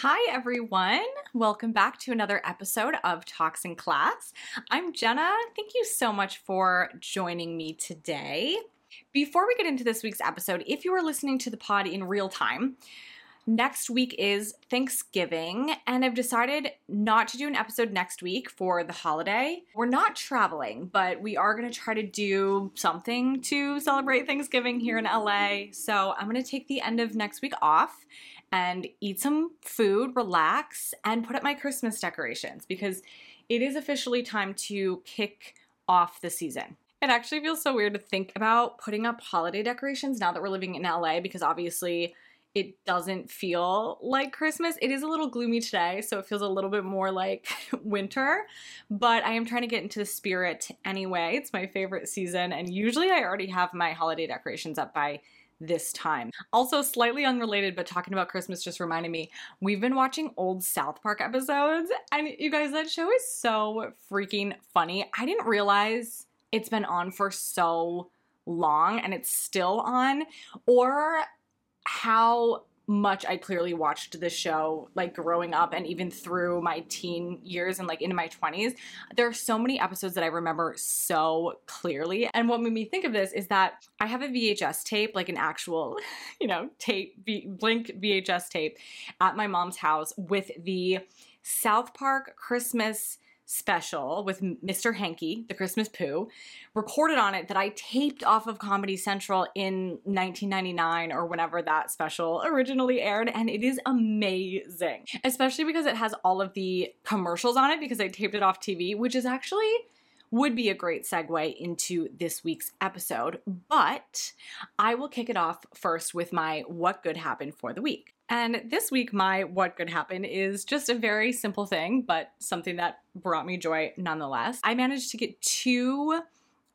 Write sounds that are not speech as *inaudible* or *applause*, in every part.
Hi, everyone. Welcome back to another episode of Talks in Class. I'm Jenna. Thank you so much for joining me today. Before we get into this week's episode, if you are listening to the pod in real time, next week is Thanksgiving, and I've decided not to do an episode next week for the holiday. We're not traveling, but we are going to try to do something to celebrate Thanksgiving here in LA. So I'm going to take the end of next week off and eat some food, relax, and put up my Christmas decorations because it is officially time to kick off the season. It actually feels so weird to think about putting up holiday decorations now that we're living in LA because obviously it doesn't feel like Christmas. It is a little gloomy today, so it feels a little bit more like *laughs* winter, but I am trying to get into the spirit anyway. It's my favorite season, and usually I already have my holiday decorations up by this time. Also, slightly unrelated, but talking about Christmas just reminded me we've been watching old South Park episodes, and you guys, that show is so freaking funny. I didn't realize it's been on for so long and it's still on, or how much I clearly watched the show like growing up and even through my teen years and like into my 20s. There are so many episodes that I remember so clearly. And what made me think of this is that I have a VHS tape, like an actual, *laughs* you know, tape, v- Blink VHS tape at my mom's house with the South Park Christmas special with Mr. Hankey, the Christmas Poo, recorded on it that I taped off of Comedy Central in 1999 or whenever that special originally aired. And it is amazing, especially because it has all of the commercials on it because I taped it off TV, which is actually would be a great segue into this week's episode. But I will kick it off first with my what good happened for the week. And this week, my what could happen is just a very simple thing, but something that brought me joy nonetheless. I managed to get two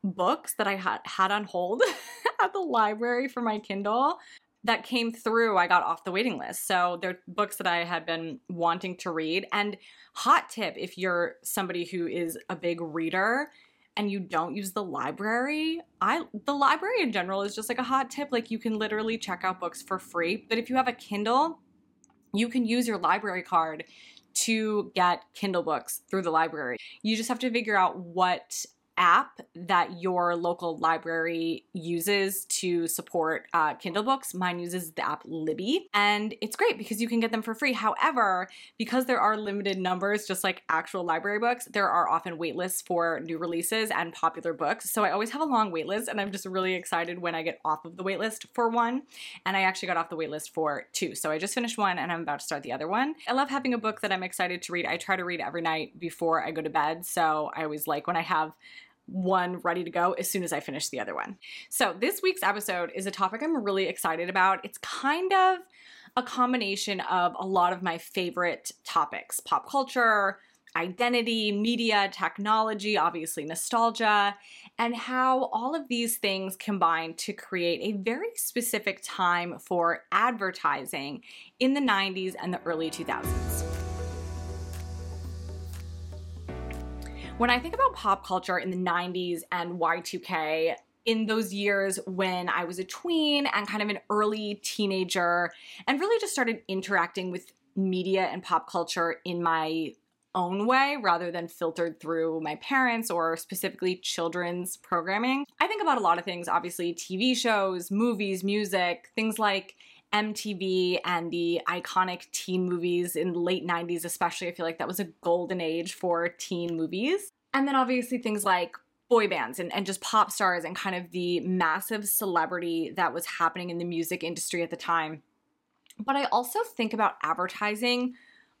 books that I had had on hold *laughs* at the library for my Kindle that came through. I got off the waiting list. So they're books that I had been wanting to read. And hot tip if you're somebody who is a big reader, and you don't use the library, I the library in general is just like a hot tip. Like you can literally check out books for free. But if you have a Kindle, you can use your library card to get Kindle books through the library. You just have to figure out what app that your local library uses to support uh, Kindle books. Mine uses the app Libby, and it's great because you can get them for free. However, because there are limited numbers, just like actual library books, there are often waitlists for new releases and popular books. So I always have a long waitlist, and I'm just really excited when I get off of the waitlist for one. And I actually got off the waitlist for two. So I just finished one, and I'm about to start the other one. I love having a book that I'm excited to read. I try to read every night before I go to bed. So I always like when I have one ready to go as soon as I finish the other one. So, this week's episode is a topic I'm really excited about. It's kind of a combination of a lot of my favorite topics pop culture, identity, media, technology, obviously nostalgia, and how all of these things combine to create a very specific time for advertising in the 90s and the early 2000s. When I think about pop culture in the 90s and Y2K, in those years when I was a tween and kind of an early teenager, and really just started interacting with media and pop culture in my own way rather than filtered through my parents or specifically children's programming. I think about a lot of things, obviously, TV shows, movies, music, things like MTV and the iconic teen movies in the late 90s, especially. I feel like that was a golden age for teen movies. And then obviously things like boy bands and, and just pop stars and kind of the massive celebrity that was happening in the music industry at the time. But I also think about advertising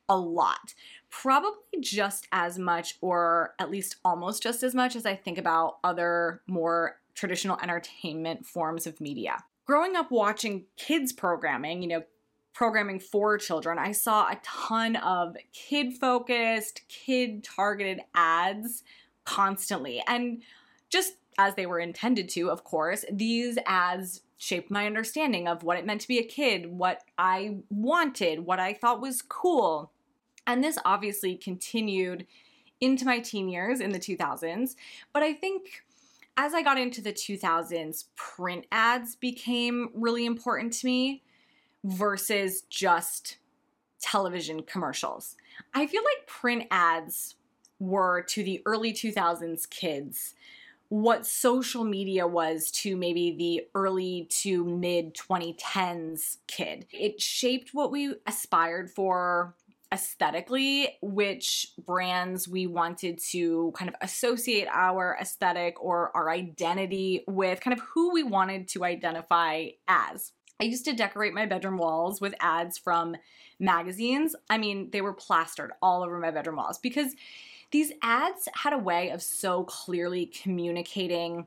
a lot. Probably just as much, or at least almost just as much, as I think about other more traditional entertainment forms of media growing up watching kids programming, you know, programming for children, I saw a ton of kid focused, kid targeted ads constantly. And just as they were intended to, of course, these ads shaped my understanding of what it meant to be a kid, what I wanted, what I thought was cool. And this obviously continued into my teen years in the 2000s. But I think as I got into the 2000s, print ads became really important to me versus just television commercials. I feel like print ads were to the early 2000s kids what social media was to maybe the early to mid 2010s kid. It shaped what we aspired for aesthetically, which brands we wanted to kind of associate our aesthetic or our identity with, kind of who we wanted to identify as. I used to decorate my bedroom walls with ads from magazines. I mean, they were plastered all over my bedroom walls because these ads had a way of so clearly communicating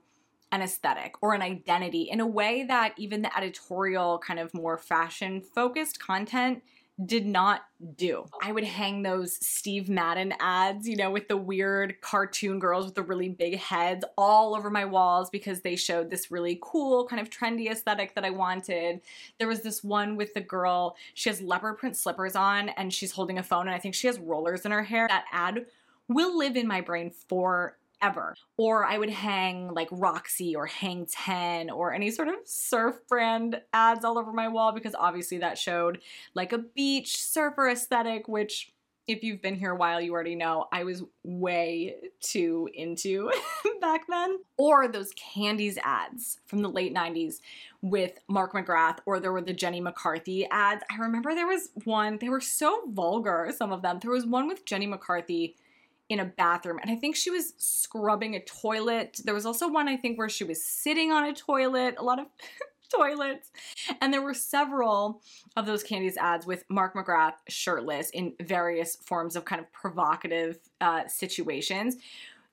an aesthetic or an identity in a way that even the editorial, kind of more fashion focused content did not do. I would hang those Steve Madden ads, you know, with the weird cartoon girls with the really big heads all over my walls because they showed this really cool, kind of trendy aesthetic that I wanted. There was this one with the girl, she has leopard print slippers on and she's holding a phone and I think she has rollers in her hair. That ad will live in my brain for ever. Or I would hang like Roxy or Hang 10 or any sort of surf brand ads all over my wall because obviously that showed like a beach surfer aesthetic, which if you've been here a while, you already know I was way too into *laughs* back then. Or those Candie's ads from the late 90s with Mark McGrath, or there were the Jenny McCarthy ads. I remember there was one, they were so vulgar, some of them. There was one with Jenny McCarthy in a bathroom and I think she was scrubbing a toilet. There was also one I think where she was sitting on a toilet, a lot of *laughs* toilets. And there were several of those Candie's ads with Mark McGrath shirtless in various forms of kind of provocative uh, situations.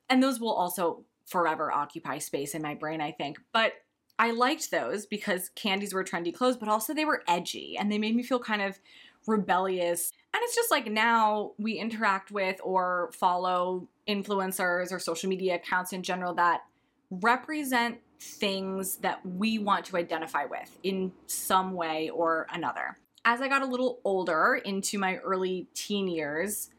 And those will also forever occupy space in my brain, I think. But I liked those because Candie's were trendy clothes, but also they were edgy and they made me feel kind of rebellious. And it's just like now we interact with or follow influencers or social media accounts in general that represent things that we want to identify with in some way or another. As I got a little older into my early teen years,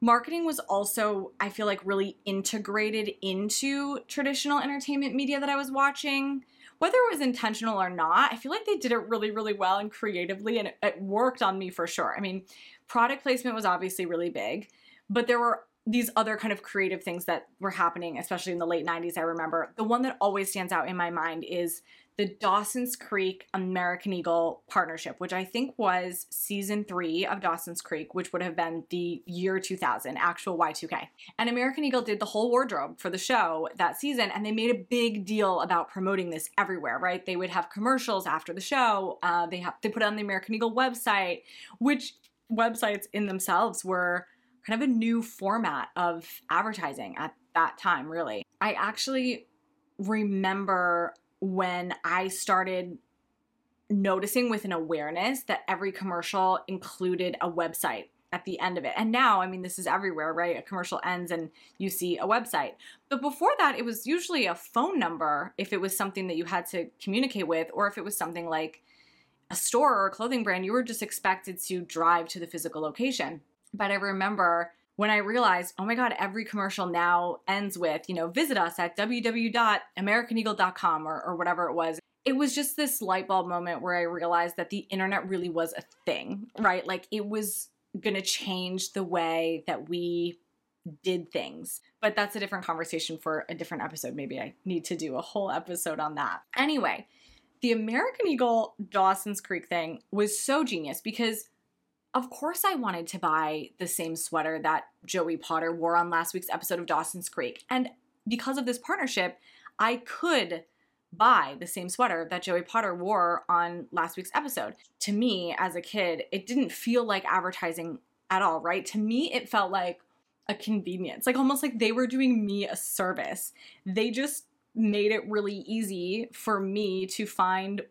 marketing was also, I feel like, really integrated into traditional entertainment media that I was watching whether it was intentional or not, I feel like they did it really, really well and creatively, and it, it worked on me for sure. I mean, product placement was obviously really big, but there were these other kind of creative things that were happening, especially in the late 90s. I remember the one that always stands out in my mind is the Dawson's Creek American Eagle partnership, which I think was season three of Dawson's Creek, which would have been the year 2000, actual Y2K. And American Eagle did the whole wardrobe for the show that season, and they made a big deal about promoting this everywhere, right? They would have commercials after the show. Uh, they have they put it on the American Eagle website, which websites in themselves were kind of a new format of advertising at that time, really. I actually remember when I started noticing with an awareness that every commercial included a website at the end of it. And now, I mean, this is everywhere, right? A commercial ends and you see a website. But before that, it was usually a phone number if it was something that you had to communicate with, or if it was something like a store or a clothing brand, you were just expected to drive to the physical location. But I remember when I realized, oh my God, every commercial now ends with, you know, visit us at www.americaneagle.com or, or whatever it was. It was just this light bulb moment where I realized that the internet really was a thing, right? Like it was going to change the way that we did things. But that's a different conversation for a different episode. Maybe I need to do a whole episode on that. Anyway, the American Eagle Dawson's Creek thing was so genius because of course, I wanted to buy the same sweater that Joey Potter wore on last week's episode of Dawson's Creek. And because of this partnership, I could buy the same sweater that Joey Potter wore on last week's episode. To me, as a kid, it didn't feel like advertising at all, right? To me, it felt like a convenience, like almost like they were doing me a service. They just made it really easy for me to find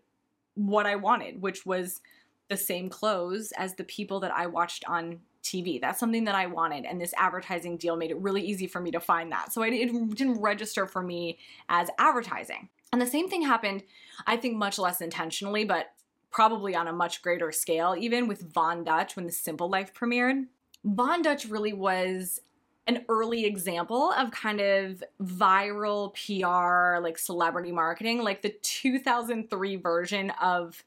what I wanted, which was the same clothes as the people that I watched on TV. That's something that I wanted, and this advertising deal made it really easy for me to find that. So it, didn't register for me as advertising. And the same thing happened, I think, much less intentionally, but probably on a much greater scale, even with Von Dutch when the Simple Life premiered. Von Dutch really was an early example of kind of viral PR, like celebrity marketing, like the 2003 version of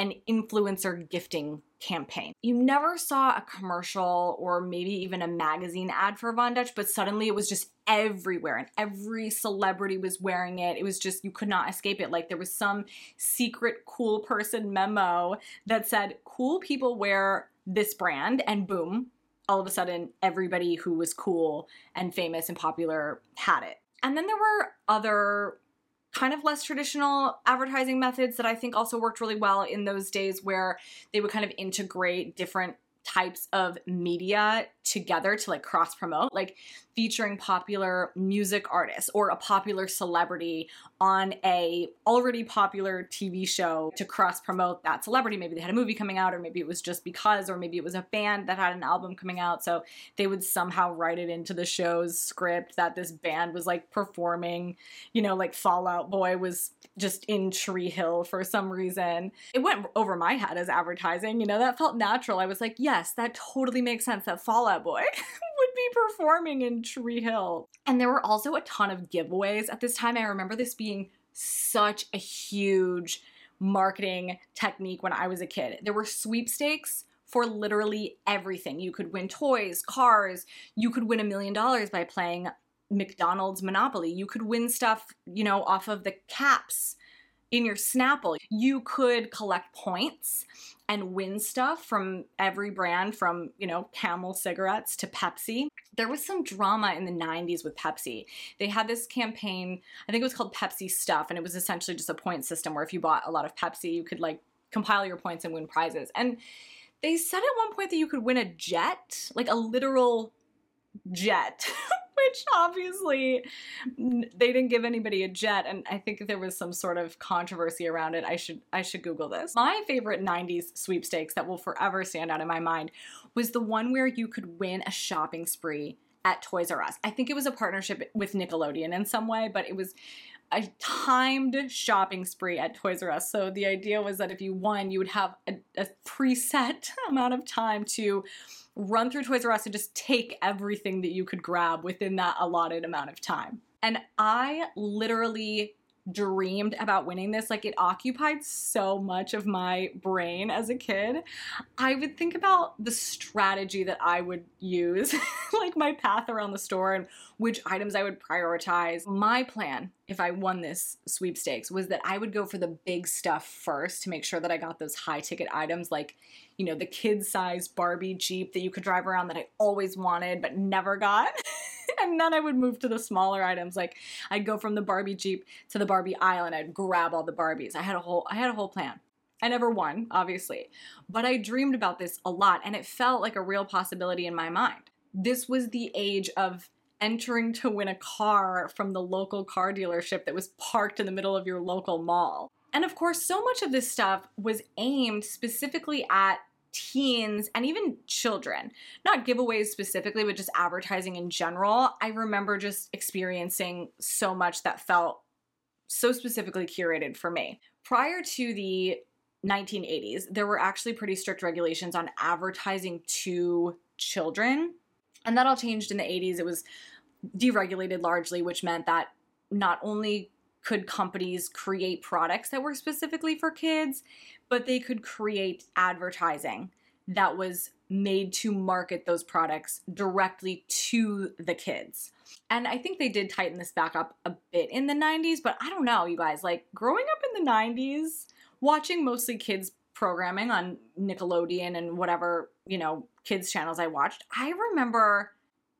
an influencer gifting campaign. You never saw a commercial or maybe even a magazine ad for Von Dutch, but suddenly it was just everywhere and every celebrity was wearing it. It was just, you could not escape it. Like there was some secret cool person memo that said, cool people wear this brand, and boom, all of a sudden everybody who was cool and famous and popular had it. And then there were other kind of less traditional advertising methods that I think also worked really well in those days where they would kind of integrate different types of media together to like cross promote, like featuring popular music artists or a popular celebrity on a already popular TV show to cross promote that celebrity. Maybe they had a movie coming out or maybe it was just because or maybe it was a band that had an album coming out so they would somehow write it into the show's script that this band was like performing, you know, like Fall Out Boy was just in Tree Hill for some reason. It went over my head as advertising, you know, that felt natural. I was like, yes, that totally makes sense that Fall Out Boy *laughs* would be performing in Tree Hill. And there were also a ton of giveaways at this time. I remember this being such a huge marketing technique when I was a kid. There were sweepstakes for literally everything. You could win toys, cars, you could win a million dollars by playing McDonald's Monopoly. You could win stuff, you know, off of the caps in your Snapple. You could collect points and win stuff from every brand from, you know, Camel cigarettes to Pepsi. There was some drama in the 90s with Pepsi. They had this campaign, I think it was called Pepsi Stuff, and it was essentially just a point system where if you bought a lot of Pepsi, you could like compile your points and win prizes. And they said at one point that you could win a jet, like a literal jet *laughs* which obviously they didn't give anybody a jet and I think there was some sort of controversy around it. I should I should google this. My favorite 90s sweepstakes that will forever stand out in my mind was the one where you could win a shopping spree at Toys R Us. I think it was a partnership with Nickelodeon in some way, but it was a timed shopping spree at Toys R Us. So the idea was that if you won, you would have a, a preset *laughs* amount of time to run through Toys R Us and just take everything that you could grab within that allotted amount of time. And I literally dreamed about winning this. Like it occupied so much of my brain as a kid. I would think about the strategy that I would use, *laughs* like my path around the store and which items I would prioritize. My plan, if I won this sweepstakes, was that I would go for the big stuff first to make sure that I got those high ticket items like, you know, the kid size Barbie Jeep that you could drive around that I always wanted but never got. *laughs* *laughs* and then I would move to the smaller items. Like I'd go from the Barbie Jeep to the Barbie Island. And I'd grab all the Barbies. I had a whole I had a whole plan. I never won, obviously, but I dreamed about this a lot and it felt like a real possibility in my mind. This was the age of entering to win a car from the local car dealership that was parked in the middle of your local mall. And of course, so much of this stuff was aimed specifically at teens and even children. Not giveaways specifically, but just advertising in general. I remember just experiencing so much that felt so specifically curated for me. Prior to the 1980s, there were actually pretty strict regulations on advertising to children. And that all changed in the 80s. It was deregulated largely, which meant that not only could companies create products that were specifically for kids, but they could create advertising that was made to market those products directly to the kids. And I think they did tighten this back up a bit in the 90s, but I don't know, you guys. Like growing up in the 90s, watching mostly kids programming on Nickelodeon and whatever, you know, kids channels I watched, I remember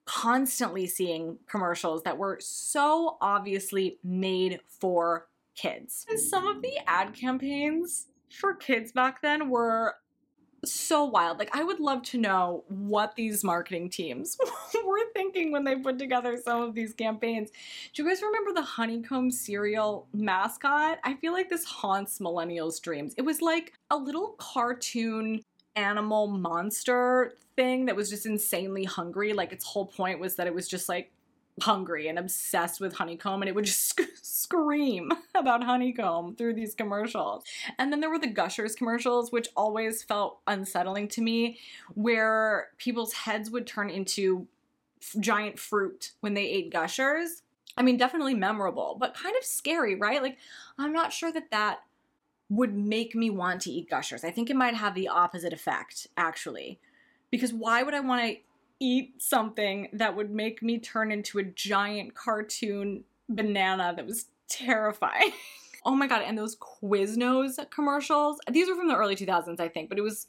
constantly seeing commercials that were so obviously made for kids. And some of the ad campaigns for kids back then were so wild. Like, I would love to know what these marketing teams *laughs* were thinking when they put together some of these campaigns. Do you guys remember the honeycomb cereal mascot? I feel like this haunts millennials' dreams. It was like a little cartoon animal monster thing that was just insanely hungry. Like, its whole point was that it was just like hungry and obsessed with honeycomb and it would just *laughs* sc- scream about honeycomb through these commercials. And then there were the Gushers commercials which always felt unsettling to me where people's heads would turn into f- giant fruit when they ate Gushers. I mean definitely memorable, but kind of scary, right? Like I'm not sure that that would make me want to eat gushers. I think it might have the opposite effect, actually. Because why would I want to eat something that would make me turn into a giant cartoon banana that was terrifying? *laughs* oh my god, and those Quiznos commercials. These were from the early 2000s, I think, but it was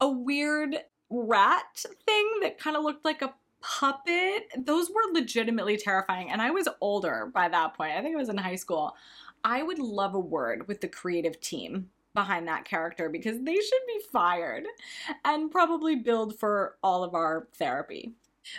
a weird rat thing that kind of looked like a puppet. Those were legitimately terrifying. And I was older by that point. I think I was in high school. I would love a word with the creative team behind that character because they should be fired and probably billed for all of our therapy.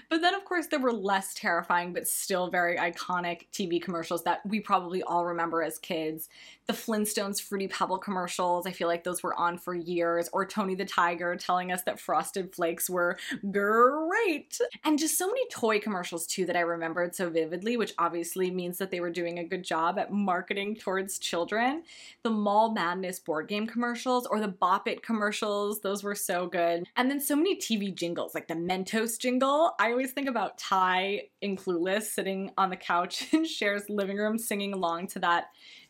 But then, of course, there were less terrifying but still very iconic TV commercials that we probably all remember as kids. The Flintstones Fruity Pebble commercials, I feel like those were on for years, or Tony the Tiger telling us that Frosted Flakes were great. And just so many toy commercials, too, that I remembered so vividly, which obviously means that they were doing a good job at marketing towards children. The Mall Madness board game commercials, or the Bop It commercials, those were so good. And then so many TV jingles, like the Mentos jingle. I always think about Tai in Clueless sitting on the couch *laughs* in Cher's living room singing along to that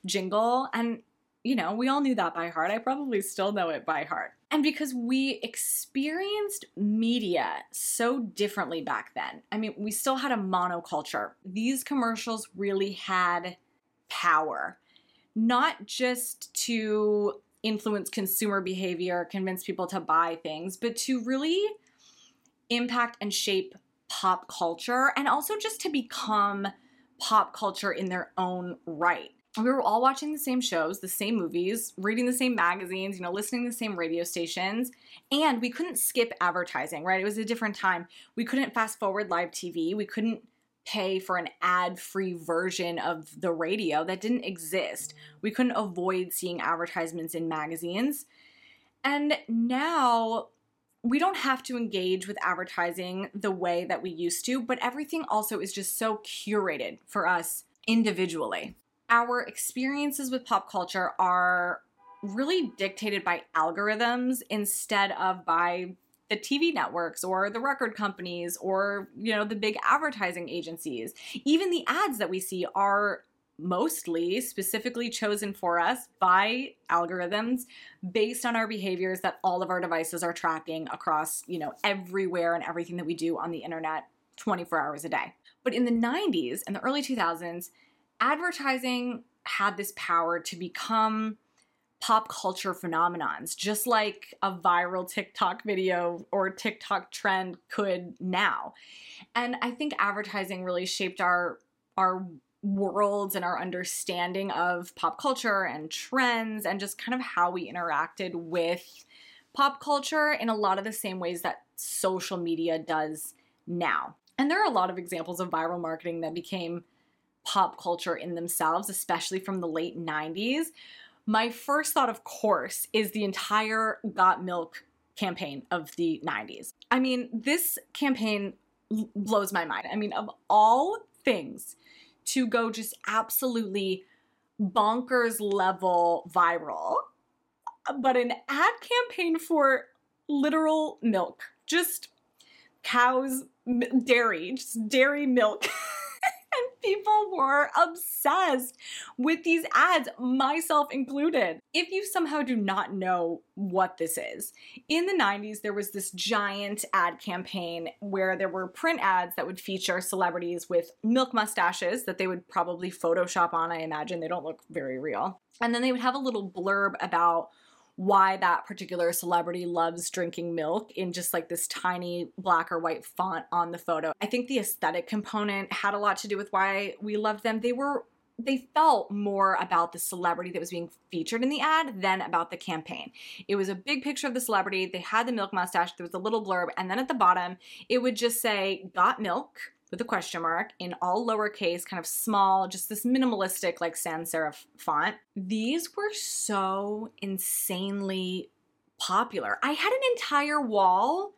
jingle. And, you know, we all knew that by heart. I probably still know it by heart. And because we experienced media so differently back then, I mean, we still had a monoculture. These commercials really had power, not just to influence consumer behavior, convince people to buy things, but to really impact and shape pop culture and also just to become pop culture in their own right. We were all watching the same shows, the same movies, reading the same magazines, you know, listening to the same radio stations, and we couldn't skip advertising, right? It was a different time. We couldn't fast forward live TV. We couldn't pay for an ad free version of the radio that didn't exist. We couldn't avoid seeing advertisements in magazines. And now we don't have to engage with advertising the way that we used to, but everything also is just so curated for us individually. Our experiences with pop culture are really dictated by algorithms instead of by the TV networks or the record companies or you know the big advertising agencies. Even the ads that we see are mostly specifically chosen for us by algorithms based on our behaviors that all of our devices are tracking across, you know, everywhere and everything that we do on the internet 24 hours a day. But in the 90s and the early 2000s, advertising had this power to become pop culture phenomenons, just like a viral TikTok video or TikTok trend could now. And I think advertising really shaped our our worlds and our understanding of pop culture and trends and just kind of how we interacted with pop culture in a lot of the same ways that social media does now. And there are a lot of examples of viral marketing that became pop culture in themselves, especially from the late 90s. My first thought, of course, is the entire Got Milk campaign of the 90s. I mean, this campaign blows my mind. I mean, of all things to go just absolutely bonkers level viral, but an ad campaign for literal milk, just cows, dairy, just dairy milk. *laughs* people were obsessed with these ads, myself included. If you somehow do not know what this is, in the 90s, there was this giant ad campaign where there were print ads that would feature celebrities with milk mustaches that they would probably Photoshop on, I imagine. They don't look very real. And then they would have a little blurb about why that particular celebrity loves drinking milk in just like this tiny black or white font on the photo. I think the aesthetic component had a lot to do with why we loved them. They were they felt more about the celebrity that was being featured in the ad than about the campaign. It was a big picture of the celebrity. They had the milk mustache. There was a little blurb. And then at the bottom, it would just say, Got milk with a question mark in all lowercase, kind of small, just this minimalistic, like sans serif font. These were so insanely popular. I had an entire wall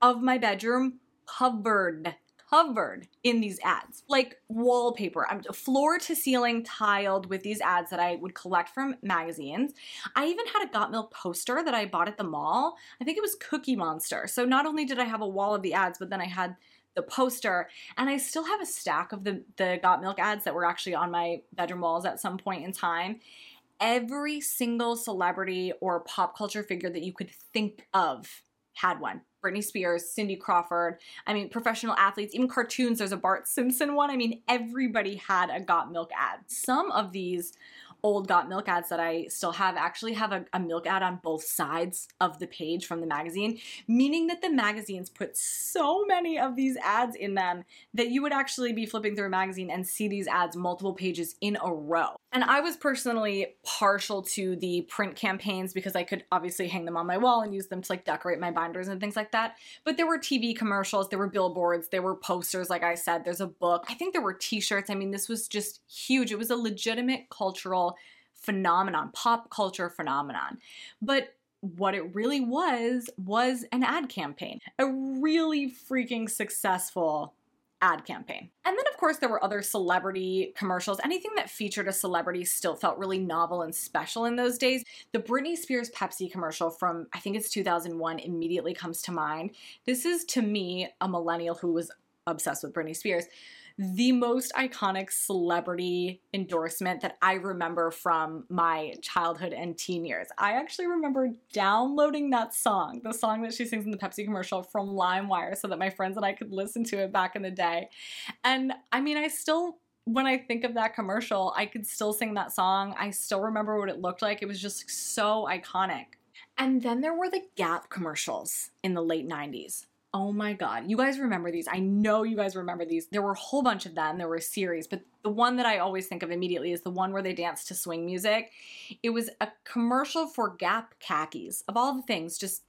of my bedroom covered covered in these ads, like wallpaper. I'm floor to ceiling tiled with these ads that I would collect from magazines. I even had a Got Milk poster that I bought at the mall. I think it was Cookie Monster. So not only did I have a wall of the ads, but then I had the poster and i still have a stack of the the got milk ads that were actually on my bedroom walls at some point in time every single celebrity or pop culture figure that you could think of had one. Britney Spears, Cindy Crawford, I mean, professional athletes, even cartoons. There's a Bart Simpson one. I mean, everybody had a Got Milk ad. Some of these old Got Milk ads that I still have actually have a, a, milk ad on both sides of the page from the magazine, meaning that the magazines put so many of these ads in them that you would actually be flipping through a magazine and see these ads multiple pages in a row. And I was personally partial to the print campaigns because I could obviously hang them on my wall and use them to like decorate my binders and things like that. But there were TV commercials, there were billboards, there were posters, like I said, there's a book. I think there were t shirts. I mean, this was just huge. It was a legitimate cultural phenomenon, pop culture phenomenon. But what it really was was an ad campaign, a really freaking successful ad campaign. And then, of course, there were other celebrity commercials. Anything that featured a celebrity still felt really novel and special in those days. The Britney Spears Pepsi commercial from, I think it's 2001, immediately comes to mind. This is, to me, a millennial who was obsessed with Britney Spears the most iconic celebrity endorsement that I remember from my childhood and teen years. I actually remember downloading that song, the song that she sings in the Pepsi commercial from LimeWire, so that my friends and I could listen to it back in the day. And I mean, I still when I think of that commercial, I could still sing that song. I still remember what it looked like. It was just so iconic. And then there were the Gap commercials in the late 90s. Oh my God. You guys remember these. I know you guys remember these. There were a whole bunch of them. There were a series, but the one that I always think of immediately is the one where they danced to swing music. It was a commercial for Gap khakis, of all the things, just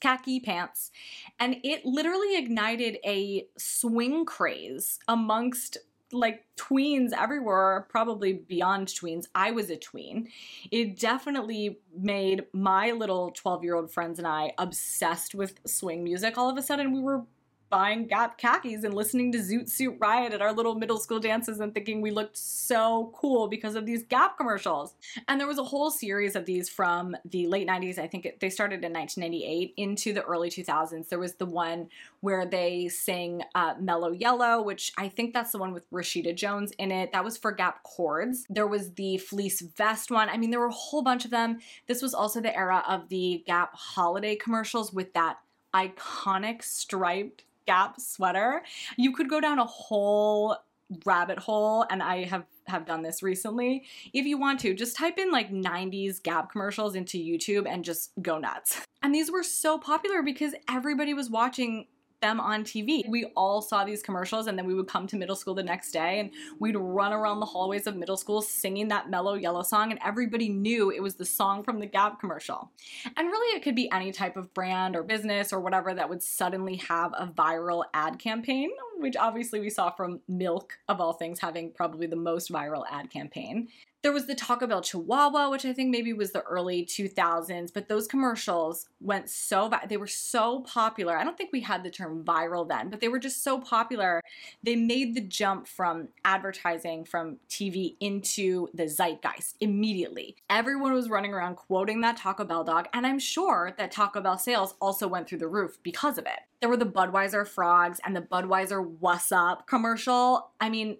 khaki pants. And it literally ignited a swing craze amongst like tweens everywhere, probably beyond tweens. I was a tween. It definitely made my little 12 year old friends and I obsessed with swing music. All of a sudden, we were buying Gap khakis and listening to Zoot Suit Riot at our little middle school dances and thinking we looked so cool because of these Gap commercials. And there was a whole series of these from the late 90s. I think it, they started in 1998 into the early 2000s. There was the one where they sing uh, Mellow Yellow, which I think that's the one with Rashida Jones in it. That was for Gap Cords. There was the fleece vest one. I mean, there were a whole bunch of them. This was also the era of the Gap holiday commercials with that iconic striped Gap sweater. You could go down a whole rabbit hole and I have have done this recently. If you want to, just type in like 90s Gap commercials into YouTube and just go nuts. And these were so popular because everybody was watching them on TV. We all saw these commercials and then we would come to middle school the next day and we'd run around the hallways of middle school singing that Mellow Yellow song and everybody knew it was the song from the Gap commercial. And really it could be any type of brand or business or whatever that would suddenly have a viral ad campaign, which obviously we saw from Milk of all things having probably the most viral ad campaign. There was the Taco Bell Chihuahua, which I think maybe was the early 2000s, but those commercials went so bad. they were so popular. I don't think we had the term viral then, but they were just so popular. They made the jump from advertising from TV into the zeitgeist immediately. Everyone was running around quoting that Taco Bell dog, and I'm sure that Taco Bell sales also went through the roof because of it. There were the Budweiser frogs and the Budweiser What's Up commercial. I mean,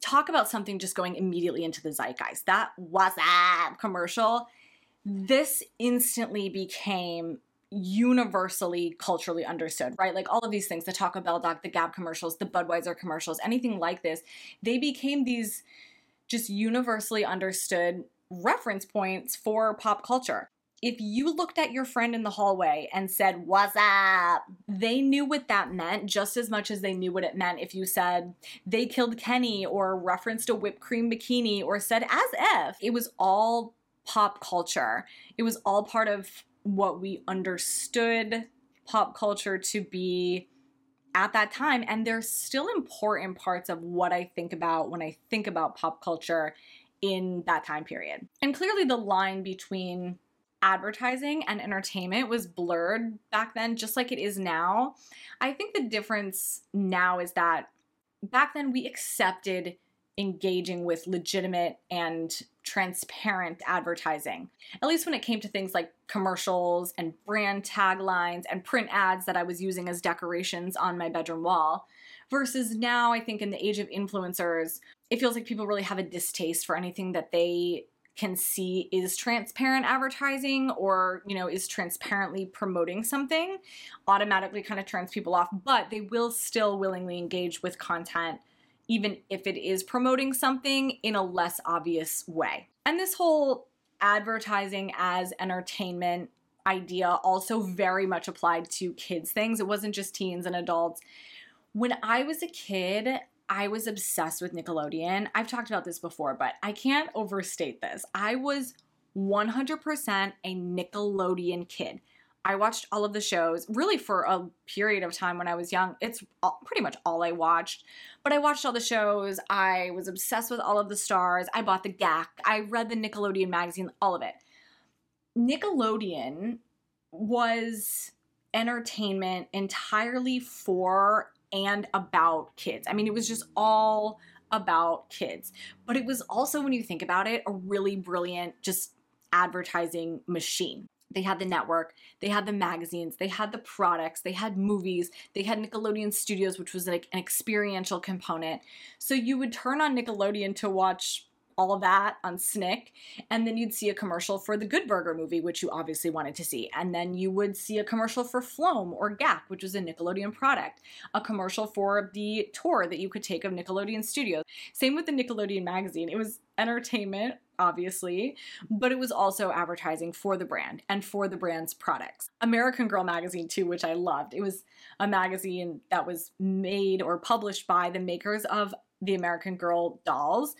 talk about something just going immediately into the zeitgeist. That what's up commercial, this instantly became universally culturally understood, right? Like all of these things, the Taco Bell doc, the Gap commercials, the Budweiser commercials, anything like this, they became these just universally understood reference points for pop culture if you looked at your friend in the hallway and said, What's up? They knew what that meant just as much as they knew what it meant if you said, They killed Kenny, or referenced a whipped cream bikini, or said, As if. It was all pop culture. It was all part of what we understood pop culture to be at that time. And they're still important parts of what I think about when I think about pop culture in that time period. And clearly, the line between advertising and entertainment was blurred back then, just like it is now. I think the difference now is that back then we accepted engaging with legitimate and transparent advertising, at least when it came to things like commercials and brand taglines and print ads that I was using as decorations on my bedroom wall. Versus now, I think in the age of influencers, it feels like people really have a distaste for anything that they can see is transparent advertising or you know is transparently promoting something automatically kind of turns people off but they will still willingly engage with content even if it is promoting something in a less obvious way. And this whole advertising as entertainment idea also very much applied to kids things. It wasn't just teens and adults. When i was a kid I was obsessed with Nickelodeon. I've talked about this before, but I can't overstate this. I was 100% a Nickelodeon kid. I watched all of the shows really for a period of time when I was young. It's all, pretty much all I watched. But I watched all the shows. I was obsessed with all of the stars. I bought the Gak. I read the Nickelodeon magazine, all of it. Nickelodeon was entertainment entirely for and about kids. I mean, it was just all about kids. But it was also, when you think about it, a really brilliant just advertising machine. They had the network, they had the magazines, they had the products, they had movies, they had Nickelodeon Studios, which was like an experiential component. So you would turn on Nickelodeon to watch all that on Snick. And then you'd see a commercial for the Good Burger movie, which you obviously wanted to see. And then you would see a commercial for Floam or Gak, which was a Nickelodeon product. A commercial for the tour that you could take of Nickelodeon Studios. Same with the Nickelodeon magazine. It was entertainment, obviously, but it was also advertising for the brand and for the brand's products. American Girl magazine, too, which I loved. It was a magazine that was made or published by the makers of the American Girl dolls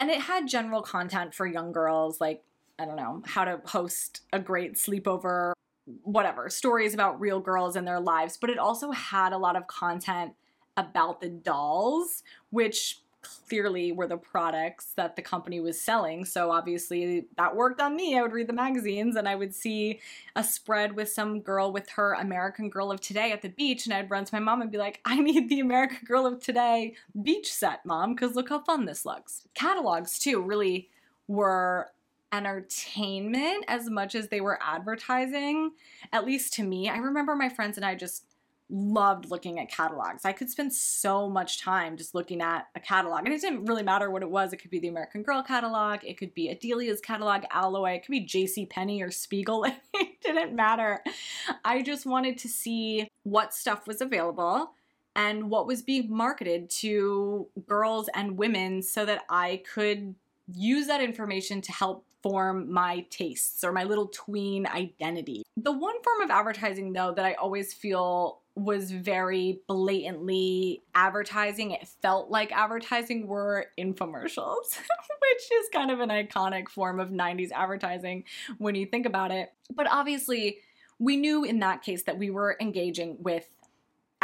and it had general content for young girls like i don't know how to host a great sleepover whatever stories about real girls and their lives. But it also had a lot of content about the dolls which clearly were the products that the company was selling. So obviously that worked on me. I would read the magazines and I would see a spread with some girl with her American Girl of Today at the beach. And I'd run to my mom and be like, I need the American Girl of Today beach set, mom, because look how fun this looks. Catalogs, too, really were entertainment as much as they were advertising, at least to me. I remember my friends and I just loved looking at catalogs. I could spend so much time just looking at a catalog. And it didn't really matter what it was. It could be the American Girl catalog, it could be a Delia's catalog, Alloy, it could be J.C. Penney or Spiegel. *laughs* it didn't matter. I just wanted to see what stuff was available and what was being marketed to girls and women so that I could use that information to help form my tastes or my little tween identity. The one form of advertising, though, that I always feel was very blatantly advertising. It felt like advertising were infomercials, *laughs* which is kind of an iconic form of 90s advertising when you think about it. But obviously, we knew in that case that we were engaging with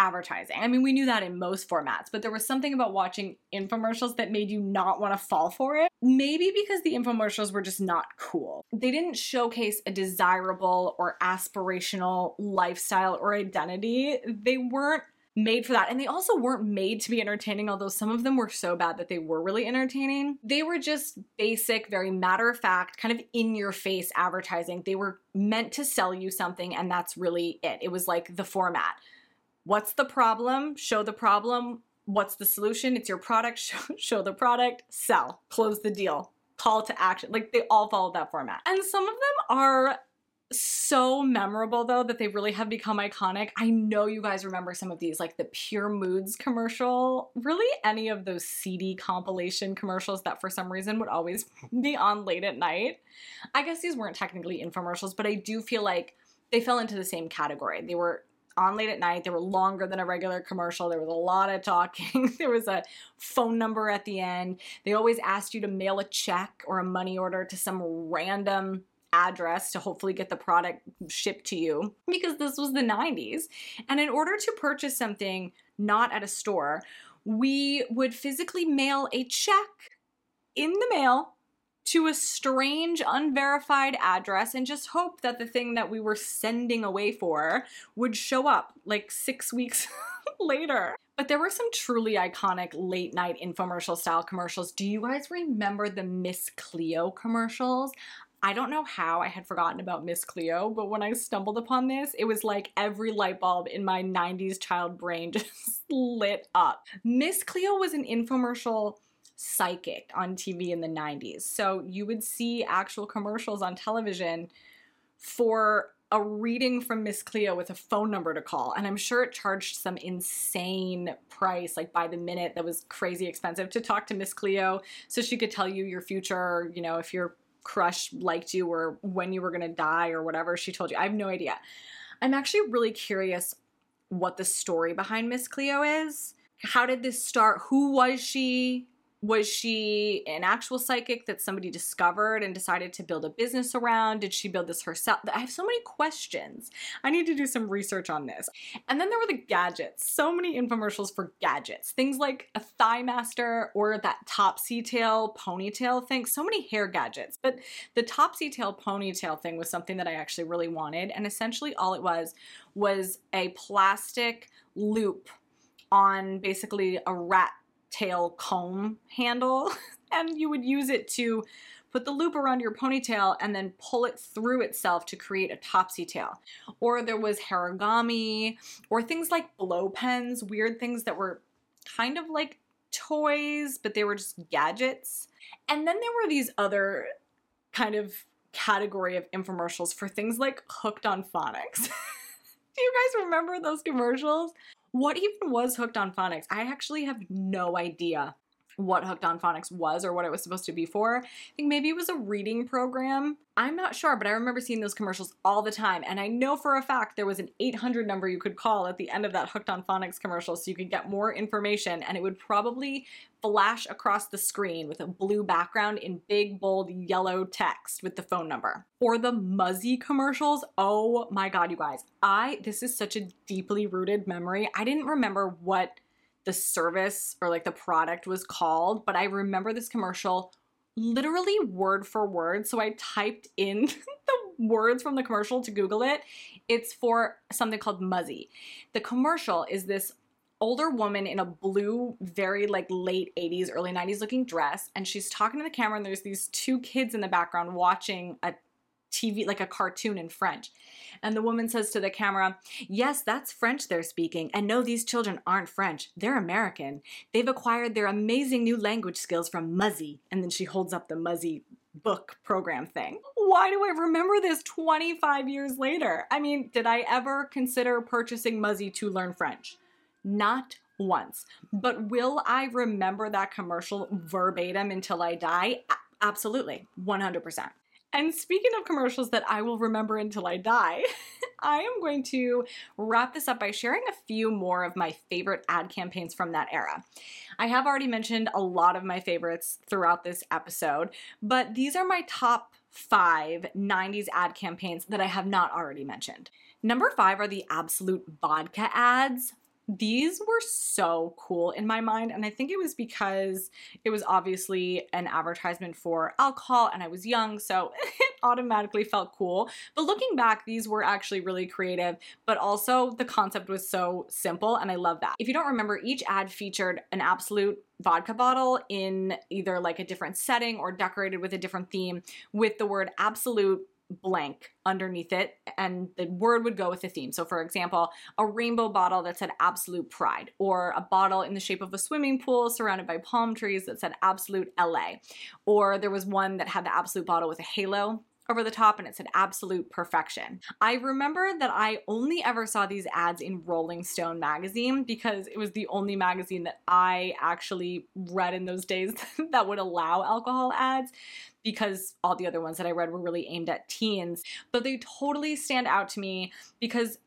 advertising. I mean, we knew that in most formats, but there was something about watching infomercials that made you not want to fall for it. Maybe because the infomercials were just not cool. They didn't showcase a desirable or aspirational lifestyle or identity. They weren't made for that. And they also weren't made to be entertaining, although some of them were so bad that they were really entertaining. They were just basic, very matter of fact, kind of in your face advertising. They were meant to sell you something, and that's really it. It was like the format What's the problem? Show the problem. What's the solution? It's your product. *laughs* Show, show the product. Sell. Close the deal. Call to action. Like they all follow that format. And some of them are so memorable though that they really have become iconic. I know you guys remember some of these, like the Pure Moods commercial, really any of those CD compilation commercials that for some reason would always *laughs* be on late at night. I guess these weren't technically infomercials, but I do feel like they fell into the same category. They were on late at night. They were longer than a regular commercial. There was a lot of talking. *laughs* there was a phone number at the end. They always asked you to mail a check or a money order to some random address to hopefully get the product shipped to you because this was the 90s. And in order to purchase something not at a store, we would physically mail a check in the mail to a strange, unverified address and just hope that the thing that we were sending away for would show up like six weeks *laughs* later. But there were some truly iconic late night infomercial style commercials. Do you guys remember the Miss Cleo commercials? I don't know how I had forgotten about Miss Cleo, but when I stumbled upon this, it was like every light bulb in my 90s child brain *laughs* just lit up. Miss Cleo was an infomercial psychic on TV in the 90s. So you would see actual commercials on television for a reading from Miss Cleo with a phone number to call. And I'm sure it charged some insane price, like by the minute, that was crazy expensive to talk to Miss Cleo so she could tell you your future, you know, if your crush liked you or when you were gonna die or whatever she told you. I have no idea. I'm actually really curious what the story behind Miss Cleo is. How did this start? Who was she? Was she an actual psychic that somebody discovered and decided to build a business around? Did she build this herself? I have so many questions. I need to do some research on this. And then there were the gadgets. So many infomercials for gadgets. Things like a thigh master or that topsy tail ponytail thing. So many hair gadgets. But the topsy tail ponytail thing was something that I actually really wanted. And essentially all it was was a plastic loop on basically a rat tail comb handle *laughs* and you would use it to put the loop around your ponytail and then pull it through itself to create a topsy tail. Or there was Hairagami or things like Blopens, weird things that were kind of like toys, but they were just gadgets. And then there were these other kind of category of infomercials for things like hooked on phonics. *laughs* Do you guys remember those commercials? What even was Hooked on Phonics? I actually have no idea what Hooked on Phonics was or what it was supposed to be for. I think maybe it was a reading program. I'm not sure, but I remember seeing those commercials all the time. And I know for a fact there was an 800 number you could call at the end of that Hooked on Phonics commercial so you could get more information. And it would probably flash across the screen with a blue background in big, bold yellow text with the phone number. Or the Muzzy commercials. Oh my God, you guys. I, this is such a deeply rooted memory. I didn't remember what the service or like the product was called, but I remember this commercial literally word for word. So I typed in *laughs* the words from the commercial to Google it. It's for something called Muzzy. The commercial is this older woman in a blue, very like late 80s, early 90s looking dress, and she's talking to the camera, and there's these two kids in the background watching a TV, like a cartoon in French. And the woman says to the camera, Yes, that's French they're speaking. And no, these children aren't French. They're American. They've acquired their amazing new language skills from Muzzy. And then she holds up the Muzzy book program thing. Why do I remember this 25 years later? I mean, did I ever consider purchasing Muzzy to learn French? Not once. But will I remember that commercial verbatim until I die? Absolutely, 100%. And speaking of commercials that I will remember until I die, *laughs* I am going to wrap this up by sharing a few more of my favorite ad campaigns from that era. I have already mentioned a lot of my favorites throughout this episode, but these are my top five 90s ad campaigns that I have not already mentioned. Number five are the Absolut vodka ads these were so cool in my mind. And I think it was because it was obviously an advertisement for alcohol and I was young, so *laughs* it automatically felt cool. But looking back, these were actually really creative, but also the concept was so simple and I love that. If you don't remember, each ad featured an Absolut vodka bottle in either like a different setting or decorated with a different theme with the word Absolut blank underneath it and the word would go with the theme. So for example, a rainbow bottle that said Absolut pride or a bottle in the shape of a swimming pool surrounded by palm trees that said Absolut LA. Or there was one that had the Absolut bottle with a halo over the top and it said Absolut perfection. I remember that I only ever saw these ads in Rolling Stone magazine because it was the only magazine that I actually read in those days *laughs* that would allow alcohol ads because all the other ones that I read were really aimed at teens. But they totally stand out to me because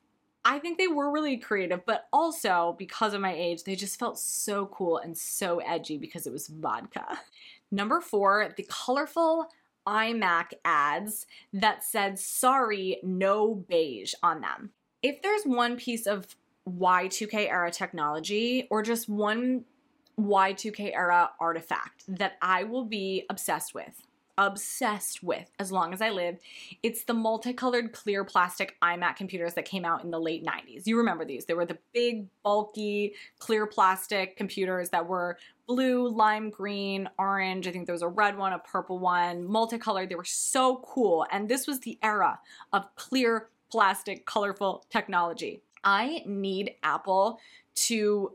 I think they were really creative, but also because of my age, they just felt so cool and so edgy because it was vodka. Number four, the colorful iMac ads that said, sorry, no beige on them. If there's one piece of Y2K era technology or just one Y2K era artifact that I will be obsessed with, obsessed with as long as I live. It's the multicolored clear plastic iMac computers that came out in the late 90s. You remember these. They were the big, bulky, clear plastic computers that were blue, lime green, orange. I think there was a red one, a purple one, multicolored. They were so cool. And this was the era of clear plastic, colorful technology. I need Apple to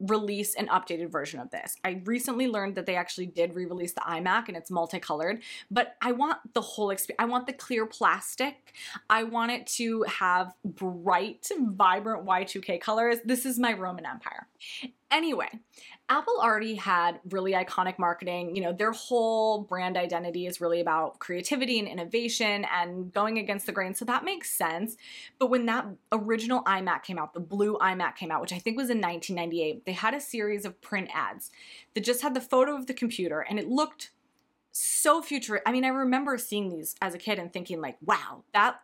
release an updated version of this. I recently learned that they actually did re-release the iMac and it's multicolored, but I want the whole experience. I want the clear plastic. I want it to have bright, vibrant Y2K colors. This is my Roman Empire. Anyway, Apple already had really iconic marketing. You know, their whole brand identity is really about creativity and innovation and going against the grain. So that makes sense. But when that original iMac came out, the blue iMac came out, which I think was in 1998, they had a series of print ads that just had the photo of the computer and it looked so futuristic. I mean, I remember seeing these as a kid and thinking like, wow, that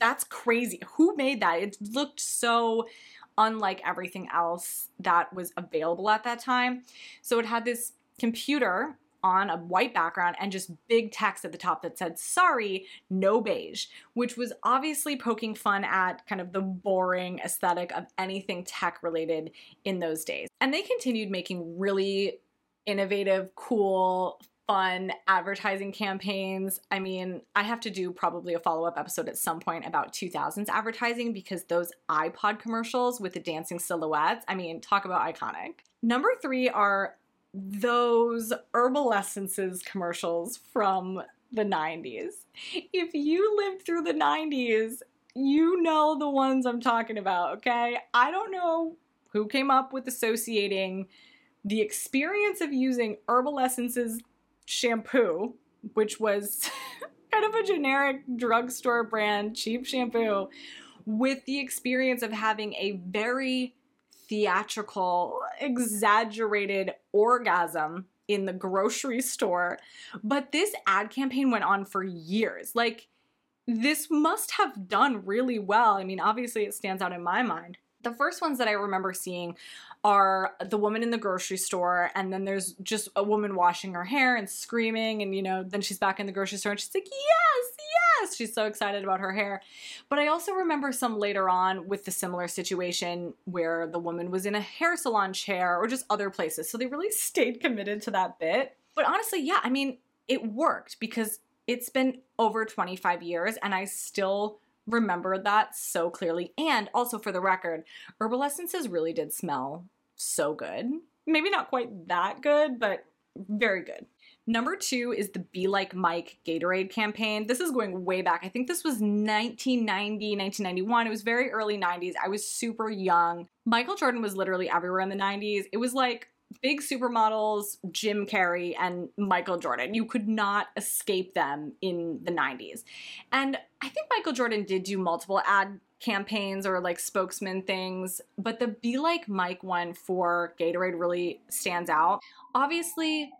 that's crazy. Who made that? It looked so unlike everything else that was available at that time. So it had this computer on a white background and just big text at the top that said, sorry, no beige, which was obviously poking fun at kind of the boring aesthetic of anything tech related in those days. And they continued making really innovative, cool, fun advertising campaigns. I mean, I have to do probably a follow up episode at some point about 2000s advertising because those iPod commercials with the dancing silhouettes, I mean, talk about iconic. Number three are those herbal essences commercials from the 90s. If you lived through the 90s, you know the ones I'm talking about, okay? I don't know who came up with associating the experience of using herbal essences shampoo, which was *laughs* kind of a generic drugstore brand, cheap shampoo, with the experience of having a very theatrical, exaggerated orgasm in the grocery store. But this ad campaign went on for years. Like, this must have done really well. I mean, obviously, it stands out in my mind. The first ones that I remember seeing are the woman in the grocery store, and then there's just a woman washing her hair and screaming, and you know, then she's back in the grocery store and she's like, Yes, yes! She's so excited about her hair. But I also remember some later on with the similar situation where the woman was in a hair salon chair or just other places. So they really *laughs* stayed committed to that bit. But honestly, yeah, I mean, it worked because it's been over 25 years and I still remember that so clearly. And also for the record, herbal essences really did smell so good. Maybe not quite that good, but very good. Number two is the Be Like Mike Gatorade campaign. This is going way back. I think this was 1990, 1991. It was very early 90s. I was super young. Michael Jordan was literally everywhere in the 90s. It was like big supermodels, Jim Carrey, and Michael Jordan. You could not escape them in the 90s. And I think Michael Jordan did do multiple ad campaigns or like spokesman things, but the Be Like Mike one for Gatorade really stands out. Obviously,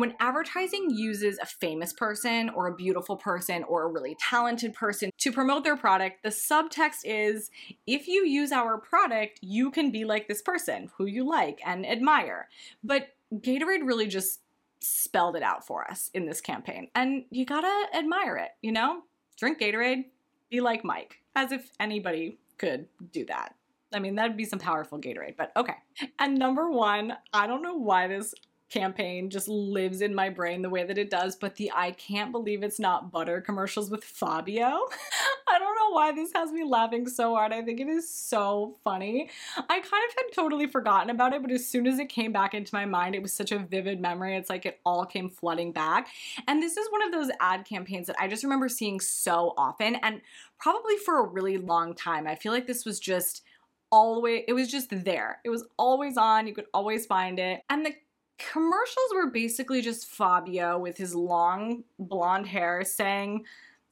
when advertising uses a famous person or a beautiful person or a really talented person to promote their product, the subtext is if you use our product, you can be like this person who you like and admire. But Gatorade really just spelled it out for us in this campaign. And you gotta admire it, you know? Drink Gatorade, be like Mike, as if anybody could do that. I mean, that'd be some powerful Gatorade, but okay. And number one, I don't know why this campaign just lives in my brain the way that it does, but the I can't believe it's not butter commercials with Fabio. *laughs* I don't know why this has me laughing so hard. I think it is so funny. I kind of had totally forgotten about it, but as soon as it came back into my mind, it was such a vivid memory. It's like it all came flooding back. And this is one of those ad campaigns that I just remember seeing so often and probably for a really long time. I feel like this was just way, it was just there. It was always on, you could always find it. And the commercials were basically just Fabio with his long blonde hair saying,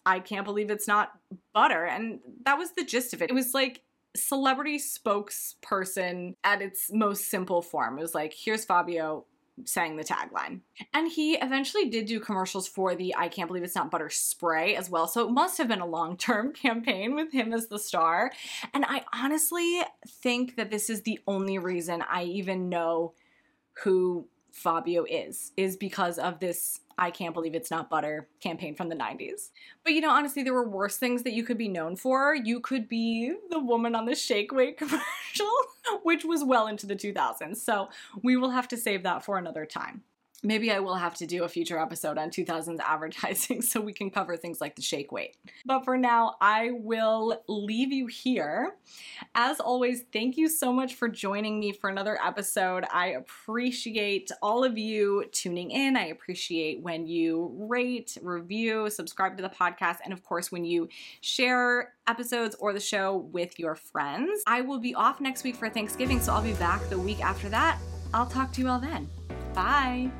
I can't believe it's not butter. And that was the gist of it. It was like celebrity spokesperson at its most simple form. It was like, here's Fabio saying the tagline. And he eventually did do commercials for the I Can't Believe It's Not Butter spray as well. So it must have been a long term *laughs* campaign with him as the star. And I honestly think that this is the only reason I even know who Fabio is, is because of this I can't believe it's not butter campaign from the 90s. But you know, honestly, there were worse things that you could be known for. You could be the woman on the shake weight *laughs* commercial, which was well into the 2000s. So we will have to save that for another time. Maybe I will have to do a future episode on 2000s advertising *laughs* so we can cover things like the shake weight. But for now, I will leave you here. As always, thank you so much for joining me for another episode. I appreciate all of you tuning in. I appreciate when you rate, review, subscribe to the podcast, and of course, when you share episodes or the show with your friends. I will be off next week for Thanksgiving, so I'll be back the week after that. I'll talk to you all then. Bye.